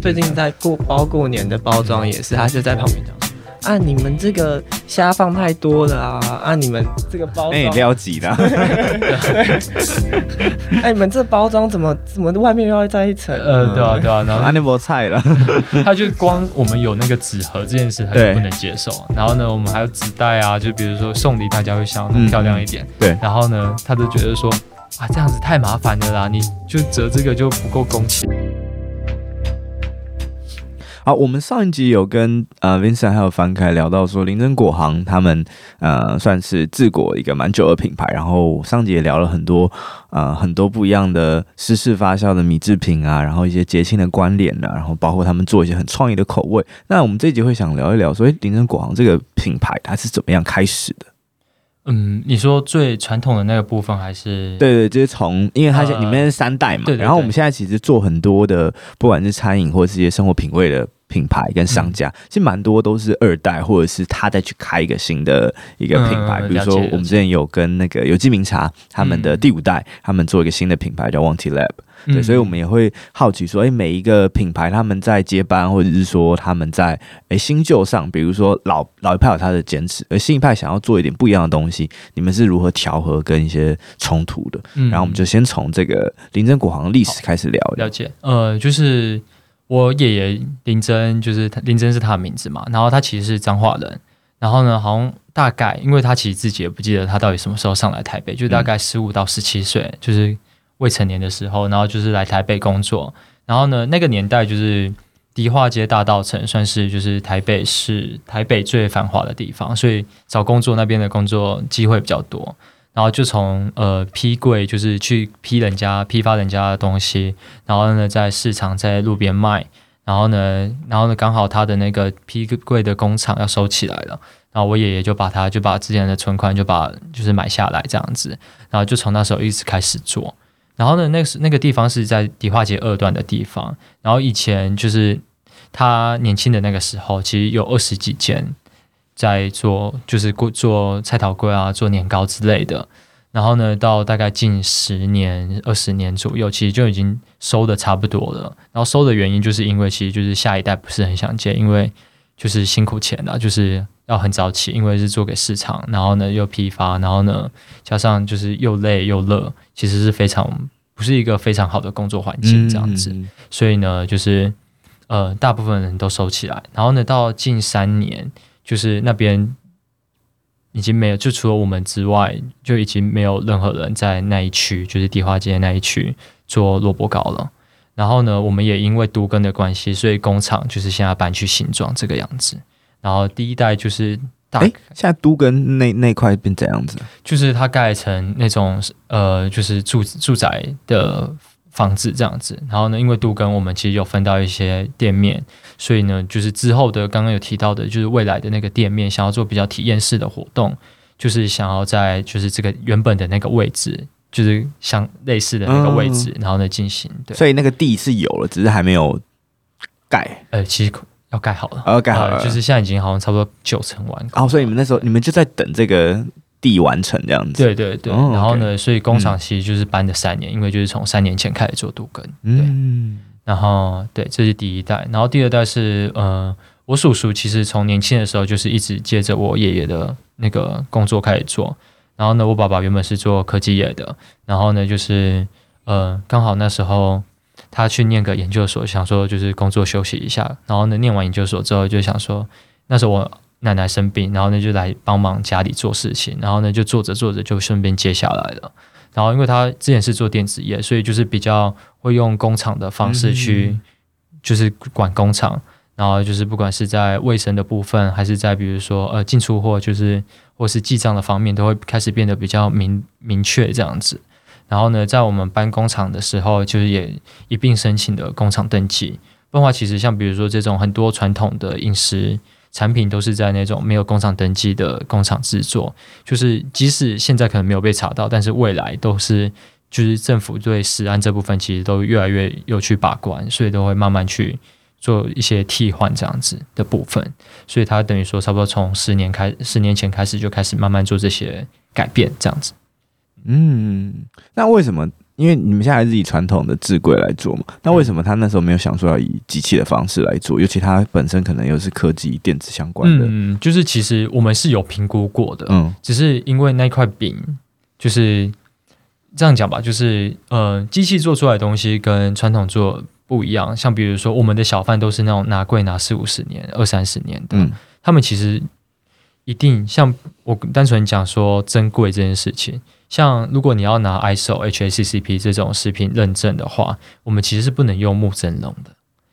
最近在过包过年的包装也是，他就在旁边讲。啊！你们这个虾放太多了啊！啊！你们这个包装，哎，撩急的。哎，你们这包装怎么怎么外面又要再一层？呃，对啊，对啊，然后那波菜了。他就光我们有那个纸盒这件事，他就不能接受。然后呢，我们还有纸袋啊，就比如说送礼，大家会想要漂亮一点。对。然后呢，他就觉得说啊，这样子太麻烦了啦，你就折这个就不够工钱。好，我们上一集有跟呃 Vincent 还有樊凯聊到说，林珍果行他们呃算是治国一个蛮久的品牌，然后上集也聊了很多呃很多不一样的湿式发酵的米制品啊，然后一些节庆的关联啊，然后包括他们做一些很创意的口味。那我们这一集会想聊一聊，所以林珍果行这个品牌它是怎么样开始的？嗯，你说最传统的那个部分还是？对对，就是从，因为它里面是三代嘛，呃、对对对，然后我们现在其实做很多的，不管是餐饮或者是一些生活品味的。品牌跟商家、嗯、其实蛮多都是二代，或者是他再去开一个新的一个品牌。嗯、比如说，我们之前有跟那个有机名茶他们的第五代，嗯、他们做一个新的品牌叫 Wanty Lab。对，嗯、所以我们也会好奇说，哎，每一个品牌他们在接班，或者是说他们在哎新旧上，比如说老老一派有他的坚持，而新一派想要做一点不一样的东西，你们是如何调和跟一些冲突的？嗯、然后我们就先从这个林珍果行历史开始聊。了解，呃，就是。我爷爷林珍，就是林珍是他的名字嘛，然后他其实是彰化人，然后呢，好像大概，因为他其实自己也不记得他到底什么时候上来台北，就大概十五到十七岁，就是未成年的时候，然后就是来台北工作，然后呢，那个年代就是迪化街大道城，算是就是台北市台北最繁华的地方，所以找工作那边的工作机会比较多。然后就从呃批柜，就是去批人家批发人家的东西，然后呢在市场在路边卖，然后呢，然后呢刚好他的那个批柜的工厂要收起来了，然后我爷爷就把他就把之前的存款就把就是买下来这样子，然后就从那时候一直开始做，然后呢那个是那个地方是在迪化街二段的地方，然后以前就是他年轻的那个时候，其实有二十几间。在做就是过做菜头粿啊，做年糕之类的。然后呢，到大概近十年、二十年左右，其实就已经收的差不多了。然后收的原因，就是因为其实就是下一代不是很想接，因为就是辛苦钱了，就是要很早起，因为是做给市场，然后呢又批发，然后呢加上就是又累又热，其实是非常不是一个非常好的工作环境这样子。嗯嗯嗯。所以呢，就是呃，大部分人都收起来。然后呢，到近三年。就是那边已经没有，就除了我们之外，就已经没有任何人在那一区，就是地花街那一区做萝卜糕了。然后呢，我们也因为都更的关系，所以工厂就是现在搬去新庄这个样子。然后第一代就是大，哎，现在都跟那那块变怎样子？就是它盖成那种呃，就是住住宅的。房子这样子，然后呢，因为都跟我们其实有分到一些店面，所以呢，就是之后的刚刚有提到的，就是未来的那个店面想要做比较体验式的活动，就是想要在就是这个原本的那个位置，就是像类似的那个位置，嗯、然后呢进行。对，所以那个地是有了，只是还没有盖。呃，其实要盖好了，要盖好了，呃，就是现在已经好像差不多九成完。哦，所以你们那时候你们就在等这个。地完成这样子，对对对，然后呢，所以工厂其实就是搬了三年，因为就是从三年前开始做杜根，对，然后对，这是第一代，然后第二代是呃，我叔叔其实从年轻的时候就是一直接着我爷爷的那个工作开始做，然后呢，我爸爸原本是做科技业的，然后呢，就是呃，刚好那时候他去念个研究所，想说就是工作休息一下，然后呢，念完研究所之后就想说，那时候我。奶奶生病，然后呢就来帮忙家里做事情，然后呢就做着做着就顺便接下来了。然后因为他之前是做电子业，所以就是比较会用工厂的方式去，就是管工厂。然后就是不管是在卫生的部分，还是在比如说呃进出货，就是或是记账的方面，都会开始变得比较明明确这样子。然后呢，在我们搬工厂的时候，就是也一并申请的工厂登记。不然的话，其实像比如说这种很多传统的饮食。产品都是在那种没有工厂登记的工厂制作，就是即使现在可能没有被查到，但是未来都是就是政府对食安这部分其实都越来越有去把关，所以都会慢慢去做一些替换这样子的部分，所以它等于说差不多从十年开十年前开始就开始慢慢做这些改变这样子。嗯，那为什么？因为你们现在还是以传统的制柜来做嘛，那为什么他那时候没有想说要以机器的方式来做？尤其他本身可能又是科技电子相关的。嗯，就是其实我们是有评估过的，嗯，只是因为那块饼，就是这样讲吧，就是呃，机器做出来的东西跟传统做不一样。像比如说，我们的小贩都是那种拿柜拿四五十年、二三十年的，嗯，他们其实一定像我单纯讲说珍贵这件事情。像如果你要拿 ISO HACCP 这种食品认证的话，我们其实是不能用木蒸笼的，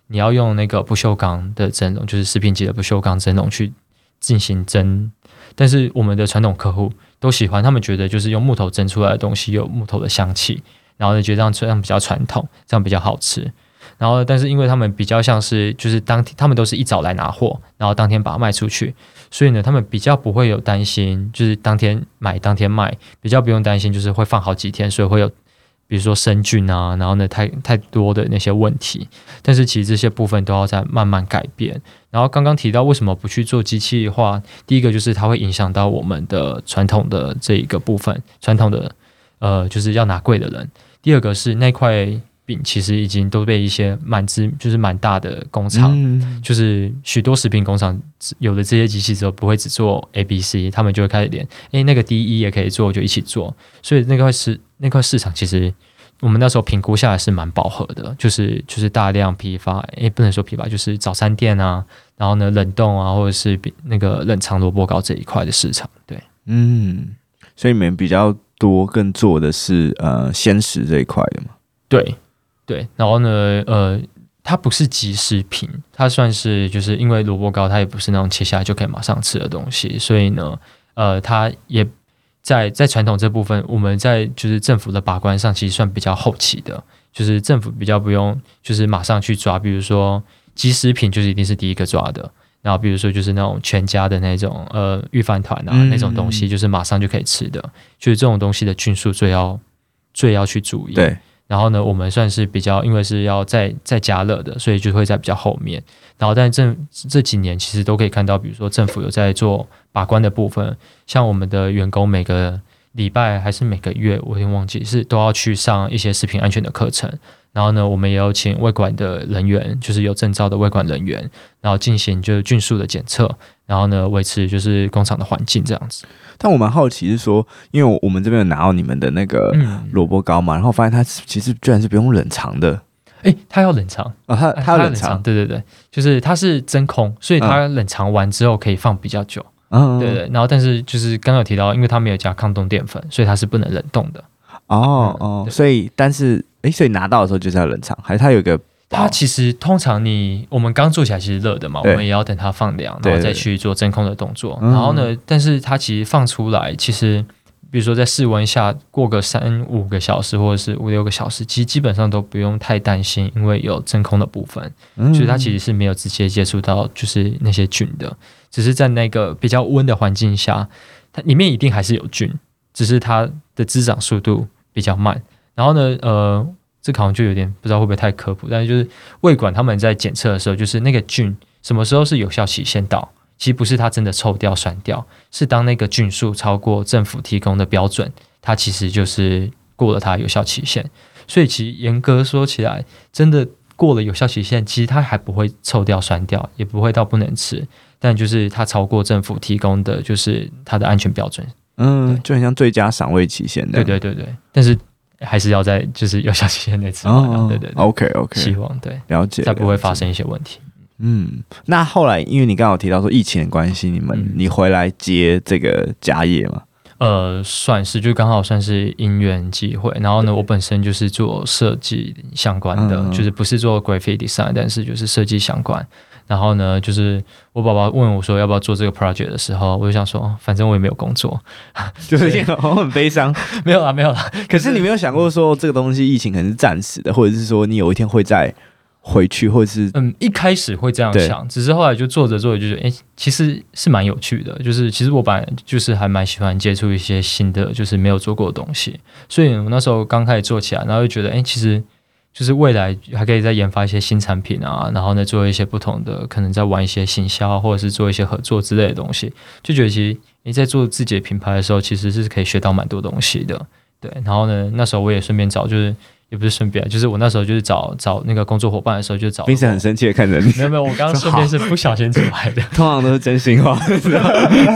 你要用那个不锈钢的蒸笼，就是食品级的不锈钢蒸笼去进行蒸。但是我们的传统客户都喜欢，他们觉得就是用木头蒸出来的东西有木头的香气，然后呢觉得这样这样比较传统，这样比较好吃。然后，但是因为他们比较像是就是当天，他们都是一早来拿货，然后当天把它卖出去，所以呢，他们比较不会有担心，就是当天买当天卖，比较不用担心，就是会放好几天，所以会有比如说生菌啊，然后呢，太太多的那些问题。但是其实这些部分都要再慢慢改变。然后刚刚提到为什么不去做机器化，第一个就是它会影响到我们的传统的这一个部分，传统的呃就是要拿柜的人。第二个是那块。饼其实已经都被一些蛮资，就是蛮大的工厂，嗯、就是许多食品工厂有了这些机器之后，不会只做 A、B、C，他们就会开始连，哎，那个 D、E 也可以做，就一起做。所以那块市那块市场，其实我们那时候评估下来是蛮饱和的，就是就是大量批发，哎，不能说批发，就是早餐店啊，然后呢冷冻啊，或者是那个冷藏萝卜糕这一块的市场。对，嗯，所以你们比较多更做的是呃鲜食这一块的嘛？对。对，然后呢，呃，它不是即食品，它算是就是因为萝卜糕，它也不是那种切下来就可以马上吃的东西，所以呢，呃，它也在在传统这部分，我们在就是政府的把关上，其实算比较后期的，就是政府比较不用就是马上去抓，比如说即食品就是一定是第一个抓的，然后比如说就是那种全家的那种呃御饭团啊、嗯、那种东西，就是马上就可以吃的，就是这种东西的菌数最要最要去注意。对。然后呢，我们算是比较，因为是要再再加热的，所以就会在比较后面。然后，但这这几年其实都可以看到，比如说政府有在做把关的部分，像我们的员工每个礼拜还是每个月，我已经忘记是都要去上一些食品安全的课程。然后呢，我们也有请外管的人员，就是有证照的外管人员，然后进行就是菌数的检测，然后呢，维持就是工厂的环境这样子。但我蛮好奇是说，因为我们这边有拿到你们的那个萝卜糕嘛，嗯、然后发现它其实居然是不用冷藏的。诶，它要冷藏啊、哦？它它要冷藏？对对对，就是它是真空，所以它冷藏完之后可以放比较久。嗯，对对。然后但是就是刚刚有提到，因为它没有加抗冻淀粉，所以它是不能冷冻的。哦哦，嗯、所以但是诶，所以拿到的时候就是要冷藏，还是它有一个？它其实通常你我们刚做起来其实热的嘛，我们也要等它放凉，然后再去做真空的动作。然后呢，但是它其实放出来，其实比如说在室温下过个三五个小时或者是五六个小时，其实基本上都不用太担心，因为有真空的部分，嗯、所以它其实是没有直接接触到就是那些菌的，只是在那个比较温的环境下，它里面一定还是有菌，只是它的滋长速度比较慢。然后呢，呃。这好像就有点不知道会不会太科普，但是就是胃管他们在检测的时候，就是那个菌什么时候是有效期限到？其实不是它真的臭掉、酸掉，是当那个菌数超过政府提供的标准，它其实就是过了它有效期限。所以其实严格说起来，真的过了有效期限，其实它还不会臭掉、酸掉，也不会到不能吃，但就是它超过政府提供的就是它的安全标准。嗯，就很像最佳赏味期限的。对对对对，但是。还是要在就是有效期限内吃完，哦、对对对，OK OK，希望对了解，才不会发生一些问题。嗯，那后来因为你刚好提到说疫情的关系，你们、嗯、你回来接这个家业吗？呃，算是，就刚好算是因缘际会。然后呢，我本身就是做设计相关的，嗯、就是不是做 graphic design，但是就是设计相关。然后呢，就是我爸爸问我说要不要做这个 project 的时候，我就想说，反正我也没有工作，就是我很悲伤。没有啦，没有啦。可是你没有想过说这个东西疫情可能是暂时的，或者是说你有一天会再回去，或者是嗯，一开始会这样想，只是后来就做着做着就觉得，哎，其实是蛮有趣的。就是其实我本来就是还蛮喜欢接触一些新的，就是没有做过的东西。所以我那时候刚开始做起来，然后就觉得，哎，其实。就是未来还可以再研发一些新产品啊，然后呢，做一些不同的，可能在玩一些行销，或者是做一些合作之类的东西，就觉得其实你在做自己的品牌的时候，其实是可以学到蛮多东西的。对，然后呢，那时候我也顺便找，就是也不是顺便，就是我那时候就是找找那个工作伙伴的时候就找。冰森很生气的看着你。没有没有，我刚刚顺便是不小心出来的。通常都是真心话，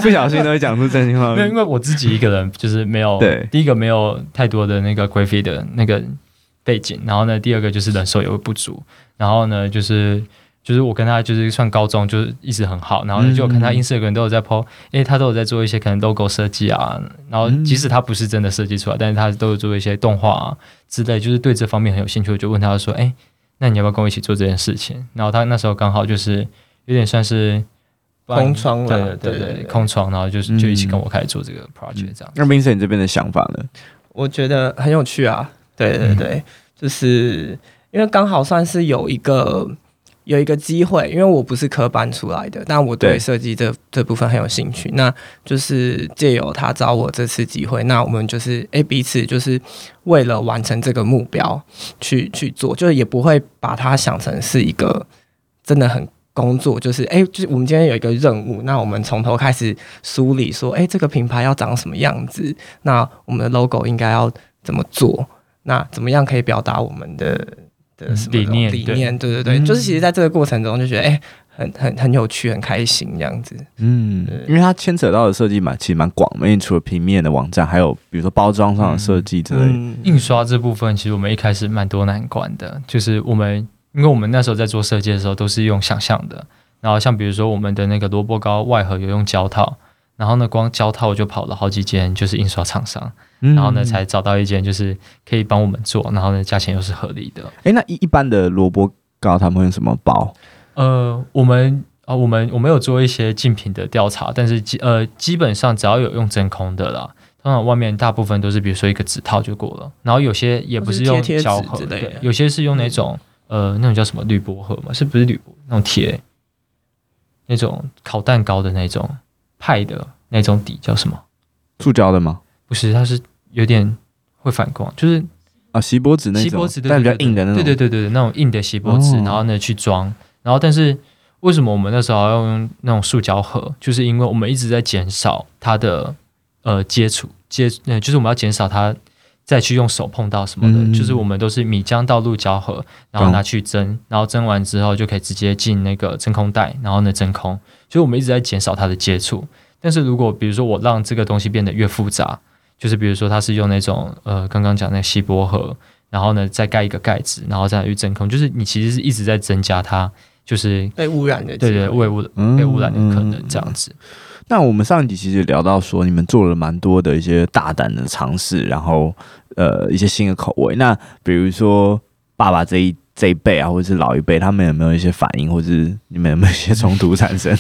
不小心都会讲出真心话。没有，因为我自己一个人就是没有，对，第一个没有太多的那个 graphic 的那个背景，然后呢，第二个就是人手也会不足，然后呢，就是。就是我跟他就是算高中就是一直很好，然后就看他 Instagram 都有在 po，因为他都有在做一些可能 logo 设计啊，然后即使他不是真的设计出来，但是他都有做一些动画啊之类，就是对这方面很有兴趣，我就问他说：“哎，那你要不要跟我一起做这件事情？”然后他那时候刚好就是有点算是空窗了，对对对对，对，空窗，然后就是就一起跟我开始做这个 project 这样。那 Vincent 你这边的想法呢？我觉得很有趣啊，对对对，嗯、就是因为刚好算是有一个。有一个机会，因为我不是科班出来的，但我对设计这这部分很有兴趣。那就是借由他找我这次机会，那我们就是诶彼此就是为了完成这个目标去去做，就是也不会把它想成是一个真的很工作，就是诶就是我们今天有一个任务，那我们从头开始梳理说，诶这个品牌要长什么样子，那我们的 logo 应该要怎么做，那怎么样可以表达我们的的。理念，理念，对对对，嗯、就是其实在这个过程中就觉得，哎、欸，很很很有趣，很开心这样子。嗯，因为它牵扯到的设计嘛，其实蛮广的，因为除了平面的网站，还有比如说包装上的设计之类。嗯嗯、印刷这部分，其实我们一开始蛮多难关的，就是我们因为我们那时候在做设计的时候，都是用想象的，然后像比如说我们的那个萝卜糕外盒有用胶套。然后呢，光胶套就跑了好几间，就是印刷厂商，嗯、然后呢，才找到一间就是可以帮我们做，然后呢，价钱又是合理的。哎，那一一般的萝卜糕他们用什么包？呃，我们啊、呃，我们我们有做一些竞品的调查，但是基呃基本上只要有用真空的啦，通常外面大部分都是比如说一个纸套就过了，然后有些也不是用胶盒，对，有些是用那种呃那种叫什么铝箔盒嘛，是不是铝箔那种铁那种烤蛋糕的那种。派的那种底叫什么？塑胶的吗？不是，它是有点会反光，就是啊，锡箔纸那种，锡箔纸但比较硬的那种，对对对对对，那种硬的锡箔纸，哦、然后呢去装，然后但是为什么我们那时候要用那种塑胶盒？就是因为我们一直在减少它的呃接触接，呃，就是我们要减少它。再去用手碰到什么的，嗯、就是我们都是米浆倒入胶盒，然后拿去蒸，嗯、然后蒸完之后就可以直接进那个真空袋，然后呢真空。所以我们一直在减少它的接触。但是如果比如说我让这个东西变得越复杂，就是比如说它是用那种呃刚刚讲那个锡箔盒，然后呢再盖一个盖子，然后再去真空，就是你其实是一直在增加它就是被污染的，对对，被污染被污染的可能这样子。嗯嗯嗯那我们上一集其实聊到说，你们做了蛮多的一些大胆的尝试，然后呃一些新的口味。那比如说爸爸这一这一辈啊，或者是老一辈，他们有没有一些反应，或者是你们有没有一些冲突产生？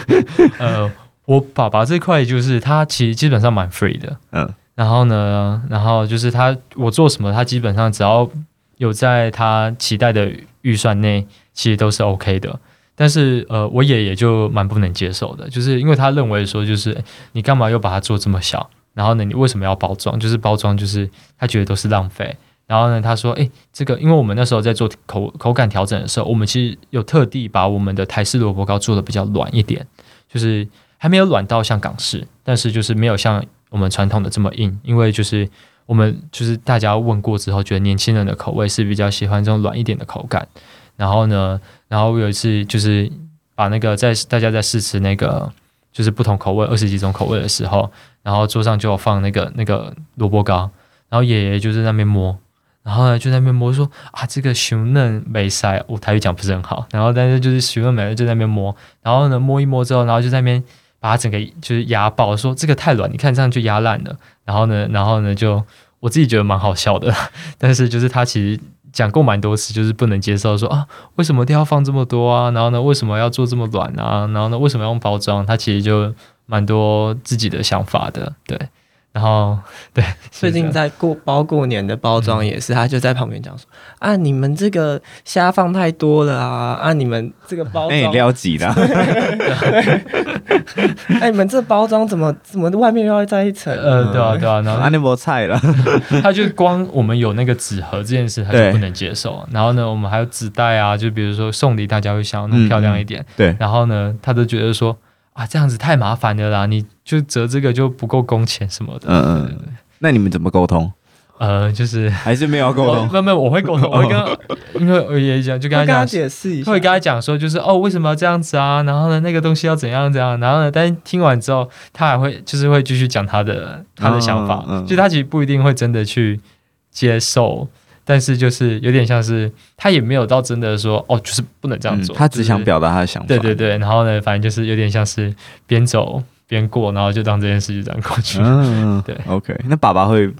呃，我爸爸这块就是他其实基本上蛮 free 的，嗯，然后呢，然后就是他我做什么，他基本上只要有在他期待的预算内，其实都是 OK 的。但是，呃，我爷爷就蛮不能接受的，就是因为他认为说，就是你干嘛又把它做这么小？然后呢，你为什么要包装？就是包装，就是他觉得都是浪费。然后呢，他说，诶，这个，因为我们那时候在做口口感调整的时候，我们其实有特地把我们的台式萝卜糕做的比较软一点，就是还没有软到像港式，但是就是没有像我们传统的这么硬，因为就是我们就是大家问过之后，觉得年轻人的口味是比较喜欢这种软一点的口感。然后呢，然后我有一次就是把那个在大家在试吃那个就是不同口味二十几种口味的时候，然后桌上就有放那个那个萝卜糕，然后爷爷就在那边摸，然后呢就在那边摸说啊这个熊嫩没塞，我台语讲不是很好，然后但是就是熊嫩没就在那边摸，然后呢摸一摸之后，然后就在那边把它整个就是压爆，说这个太软，你看这样就压烂了，然后呢然后呢就我自己觉得蛮好笑的，但是就是他其实。讲过蛮多次，就是不能接受说啊，为什么一定要放这么多啊？然后呢，为什么要做这么短啊？然后呢，为什么要用包装？他其实就蛮多自己的想法的，对。然后，对，最近在过包过年的包装也是，他就在旁边讲说：“啊，你们这个虾放太多了啊！啊，你们这个包装哎，撩几的？哎，你们这包装怎么怎么外面又要再一层？呃，对啊，对啊，然后那没菜了。他就光我们有那个纸盒这件事，他就不能接受。然后呢，我们还有纸袋啊，就比如说送礼，大家会想要弄漂亮一点。对，然后呢，他都觉得说。啊，这样子太麻烦了啦！你就折这个就不够工钱什么的。嗯嗯，那你们怎么沟通？呃，就是 还是没有沟通，没有没有，我会沟通，我会跟，因为我爷爷讲，就跟他讲，解释一下，会跟他讲说，就是哦，为什么要这样子啊？然后呢，那个东西要怎样怎样？然后呢，但是听完之后，他还会就是会继续讲他的他的想法，嗯嗯、就他其实不一定会真的去接受，但是就是有点像是他也没有到真的说哦，就是不能这样做，嗯、他只想表达他的想法，对对对。然后呢，反正就是有点像是边走边过，然后就当这件事就这样过去，嗯，对，OK。那爸爸会。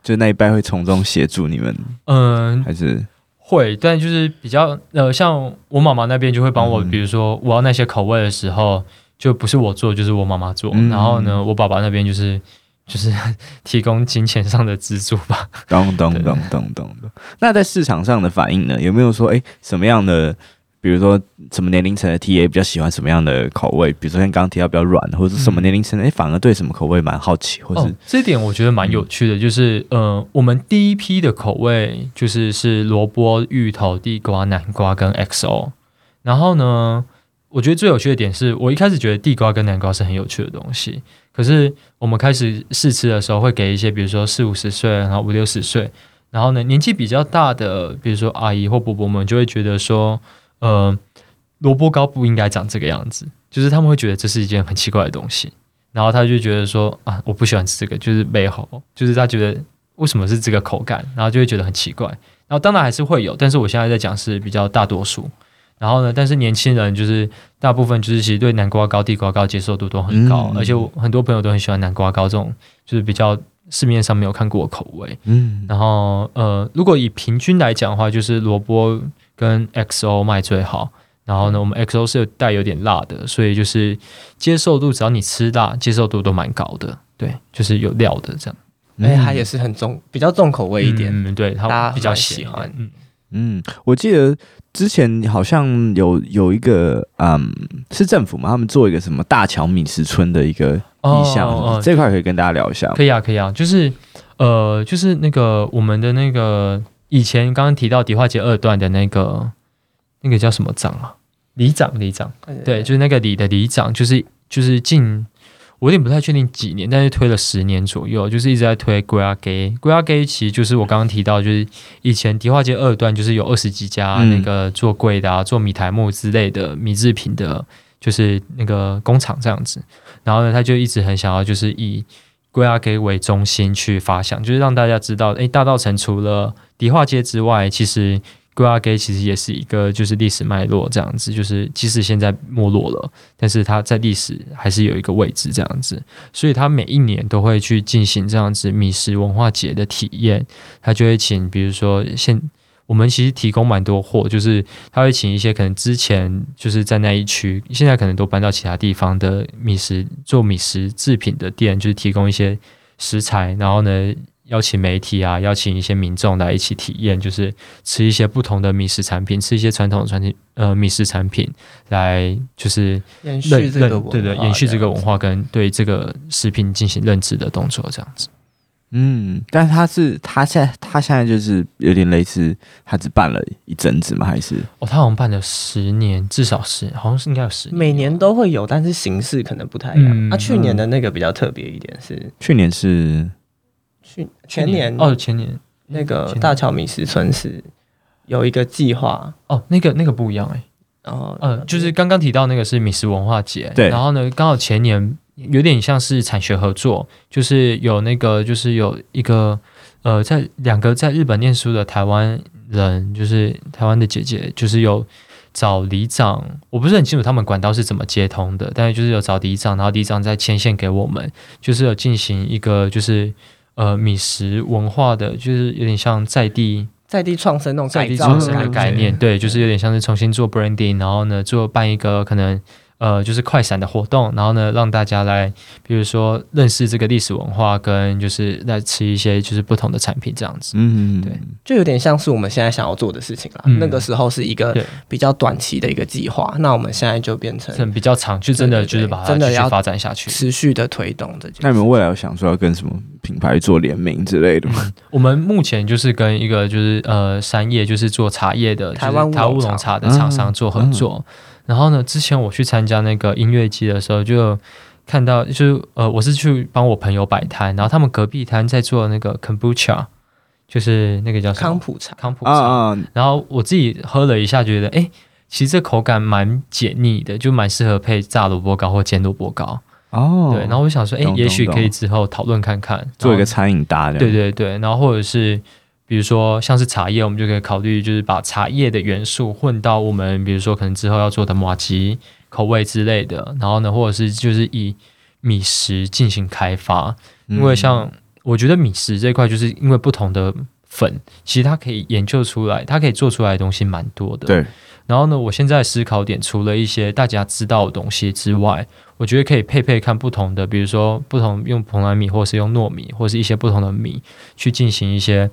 就那一辈会从中协助你们，嗯，还是会，但就是比较呃，像我妈妈那边就会帮我，嗯、比如说我要那些口味的时候，就不是我做，就是我妈妈做。嗯、然后呢，我爸爸那边就是就是 提供金钱上的资助吧。咚咚咚咚咚咚。那在市场上的反应呢？有没有说，哎，什么样的？比如说，什么年龄层的 TA 比较喜欢什么样的口味？比如说像刚刚提到比较软，或者是什么年龄层的，哎、嗯，反而对什么口味蛮好奇，或是、哦、这点我觉得蛮有趣的，就是呃，我们第一批的口味就是是萝卜、芋头、地瓜、南瓜跟 XO。然后呢，我觉得最有趣的点是我一开始觉得地瓜跟南瓜是很有趣的东西，可是我们开始试吃的时候，会给一些比如说四五十岁，然后五六十岁，然后呢年纪比较大的，比如说阿姨或伯伯们，就会觉得说。呃，萝卜糕不应该长这个样子，就是他们会觉得这是一件很奇怪的东西，然后他就觉得说啊，我不喜欢吃这个，就是背后，就是他觉得为什么是这个口感，然后就会觉得很奇怪。然后当然还是会有，但是我现在在讲是比较大多数。然后呢，但是年轻人就是大部分就是其实对南瓜糕、地瓜糕接受度都很高，嗯、而且我很多朋友都很喜欢南瓜糕这种，就是比较市面上没有看过的口味。嗯，然后呃，如果以平均来讲的话，就是萝卜。跟 XO 卖最好，然后呢，我们 XO 是有带有点辣的，所以就是接受度，只要你吃辣，接受度都蛮高的。对，就是有料的这样。哎、嗯，它也是很重，比较重口味一点。嗯，对，它比较喜欢。嗯嗯，我记得之前好像有有一个，嗯，是政府嘛，他们做一个什么大桥米石村的一个意向，哦哦、这块可以跟大家聊一下。可以啊，可以啊，就是呃，就是那个我们的那个。以前刚刚提到迪化街二段的那个那个叫什么长啊？里长，里长，对，就是那个里的里长，就是就是近我有点不太确定几年，但是推了十年左右，就是一直在推粿仔鸡。粿仔鸡其实就是我刚刚提到，就是以前迪化街二段就是有二十几家那个做柜的、啊、做米台木之类的米制品的，就是那个工厂这样子。然后呢，他就一直很想要就是以粿仔鸡为中心去发想，就是让大家知道，哎，大道城除了迪化街之外，其实粿仔鸡其实也是一个就是历史脉络这样子，就是即使现在没落了，但是它在历史还是有一个位置这样子，所以他每一年都会去进行这样子米食文化节的体验，他就会请比如说现我们其实提供蛮多货，就是他会请一些可能之前就是在那一区，现在可能都搬到其他地方的米食做米食制品的店，就是提供一些食材，然后呢。邀请媒体啊，邀请一些民众来一起体验，就是吃一些不同的米食产品，吃一些传统的传统呃米食产品，来就是延续这个文化，对对，延续这个文化跟对这个食品进行认知的动作，这样子。嗯，但是他是他现在他现在就是有点类似，他只办了一阵子吗？还是哦，他好像办了十年，至少是好像是应该有十年，每年都会有，但是形式可能不太一样。嗯、啊，去年的那个比较特别一点是，去年是。去前年哦，前年那个大桥米食村是有一个计划。哦，那个那个不一样哎、欸，然后呃，就是刚刚提到那个是米食文化节，对，然后呢，刚好前年有点像是产学合作，就是有那个就是有一个呃，在两个在日本念书的台湾人，就是台湾的姐姐，就是有找里长，我不是很清楚他们管道是怎么接通的，但是就是有找里长，然后里长再牵线给我们，就是有进行一个就是。呃，米食文化的，就是有点像在地在地创生那种在地创生的概念，对，就是有点像是重新做 branding，然后呢，做办一个可能。呃，就是快闪的活动，然后呢，让大家来，比如说认识这个历史文化，跟就是来吃一些就是不同的产品这样子。嗯，对，就有点像是我们现在想要做的事情啦。嗯、那个时候是一个比较短期的一个计划，那我们现在就变成比较长，就真的就是把它真的要发展下去，持续的推动的。那你们未来有想说要跟什么品牌做联名之类的吗？嗯、我们目前就是跟一个就是呃山叶，就是做茶叶的台湾乌龙茶的厂商做合作。嗯嗯然后呢，之前我去参加那个音乐季的时候，就看到，就是呃，我是去帮我朋友摆摊，然后他们隔壁摊在做那个 kombucha，就是那个叫什么康普茶，康普茶。啊啊然后我自己喝了一下，觉得哎，其实这口感蛮解腻的，就蛮适合配炸萝卜糕或煎萝卜糕。哦，对。然后我想说，哎，也许可以之后讨论看看，做一个餐饮搭的。对对对，然后或者是。比如说像是茶叶，我们就可以考虑，就是把茶叶的元素混到我们，比如说可能之后要做的麻糬口味之类的。然后呢，或者是就是以米食进行开发，因为像我觉得米食这一块，就是因为不同的粉，其实它可以研究出来，它可以做出来的东西蛮多的。对。然后呢，我现在思考点，除了一些大家知道的东西之外，我觉得可以配配看不同的，比如说不同用蓬莱米，或是用糯米，或是一些不同的米去进行一些。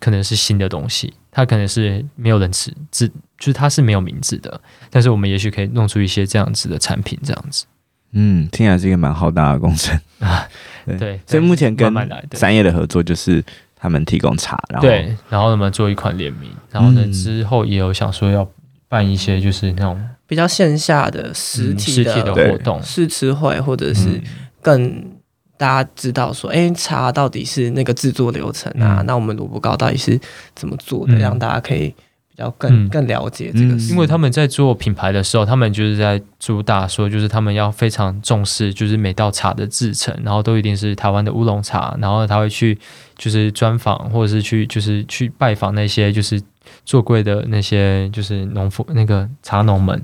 可能是新的东西，它可能是没有人吃，只就是它是没有名字的，但是我们也许可以弄出一些这样子的产品，这样子。嗯，听起来是一个蛮浩大的工程 啊。对，对，所以目前跟三叶的合作就是他们提供茶，然后对，然后我们做一款联名，然后呢、嗯、之后也有想说要办一些就是那种比较线下的实体的、嗯、实体的活动，试吃会或者是更。大家知道说，哎、欸，茶到底是那个制作流程啊？嗯、那我们萝卜糕到底是怎么做的？嗯、让大家可以比较更、嗯、更了解这个事。因为他们在做品牌的时候，他们就是在主打说，就是他们要非常重视，就是每道茶的制成，然后都一定是台湾的乌龙茶。然后他会去就是专访，或者是去就是去拜访那些就是做贵的那些就是农夫那个茶农们。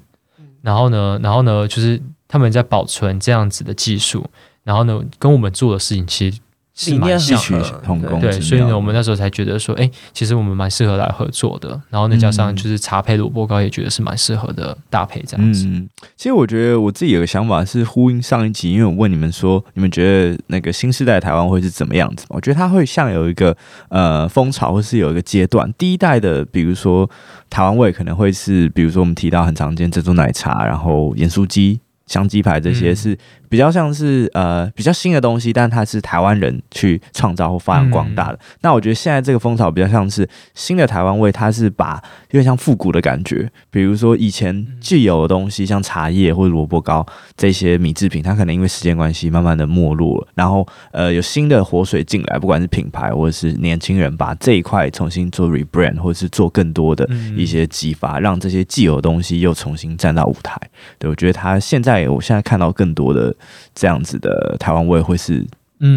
然后呢，然后呢，就是他们在保存这样子的技术。然后呢，跟我们做的事情其实是蛮像的，对，所以呢，我们那时候才觉得说，哎，其实我们蛮适合来合作的。然后再加上就是茶配萝卜糕，也觉得是蛮适合的搭配这样子。嗯，其实我觉得我自己有个想法是呼应上一集，因为我问你们说，你们觉得那个新时代台湾会是怎么样子？我觉得它会像有一个呃风潮，或是有一个阶段。第一代的，比如说台湾味，可能会是比如说我们提到很常见珍珠奶茶，然后盐酥鸡、香鸡排这些是。比较像是呃比较新的东西，但它是台湾人去创造或发扬光大的。嗯、那我觉得现在这个风潮比较像是新的台湾味，它是把有点像复古的感觉。比如说以前既有的东西，像茶叶或者萝卜糕这些米制品，它可能因为时间关系慢慢的没落了。然后呃有新的活水进来，不管是品牌或者是年轻人，把这一块重新做 rebrand，或者是做更多的一些激发，让这些既有的东西又重新站到舞台。对，我觉得它现在我现在看到更多的。这样子的台湾味会是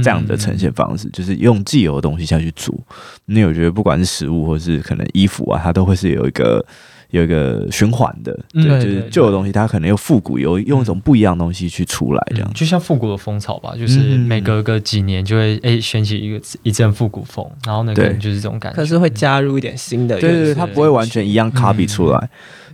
这样的呈现方式，嗯、就是用既有的东西下去煮。那我觉得不管是食物或是可能衣服啊，它都会是有一个有一个循环的，对，嗯、就是旧的东西它可能又复古，有用一种不一样的东西去出来，这样、嗯、就像复古的风潮吧，就是每隔个几年就会哎掀起一个一阵复古风，然后呢可能就是这种感觉，可是会加入一点新的，对对对，它不会完全一样 copy 出来。嗯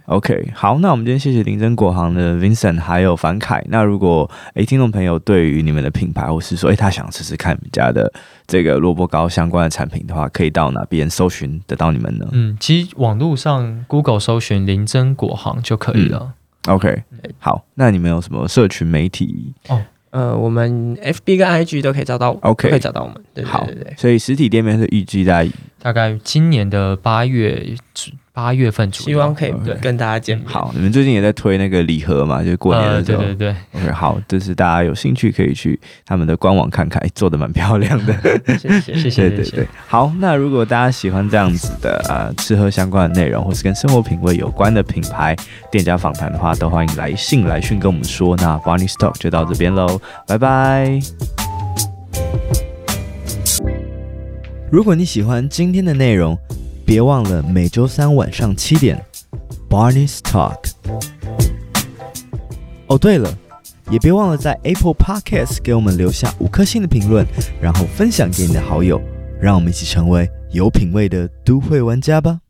OK，好，那我们今天谢谢林真果行的 Vincent 还有樊凯。那如果诶听众朋友对于你们的品牌，或是说诶他想试试看你们家的这个萝卜糕相关的产品的话，可以到哪边搜寻得到你们呢？嗯，其实网络上 Google 搜寻林真果行就可以了。嗯、OK，好，那你们有什么社群媒体？哦，呃，我们 FB 跟 IG 都可以找到，OK，可以找到我们。对对对对，好，所以实体店面是预计在大概今年的八月。八月份左右，希望可以跟大家见面。好，你们最近也在推那个礼盒嘛？就是过年的时候。对对对。OK，好，就是大家有兴趣可以去他们的官网看看，做的蛮漂亮的。谢谢谢谢。对对 对。好，那如果大家喜欢这样子的呃吃喝相关的内容，或是跟生活品味有关的品牌店家访谈的话，都欢迎来信来讯跟我们说。那 Barney Stock 就到这边喽，拜拜。如果你喜欢今天的内容，别忘了每周三晚上七点，Barney's Talk。哦，对了，也别忘了在 Apple Podcast 给我们留下五颗星的评论，然后分享给你的好友，让我们一起成为有品味的都会玩家吧。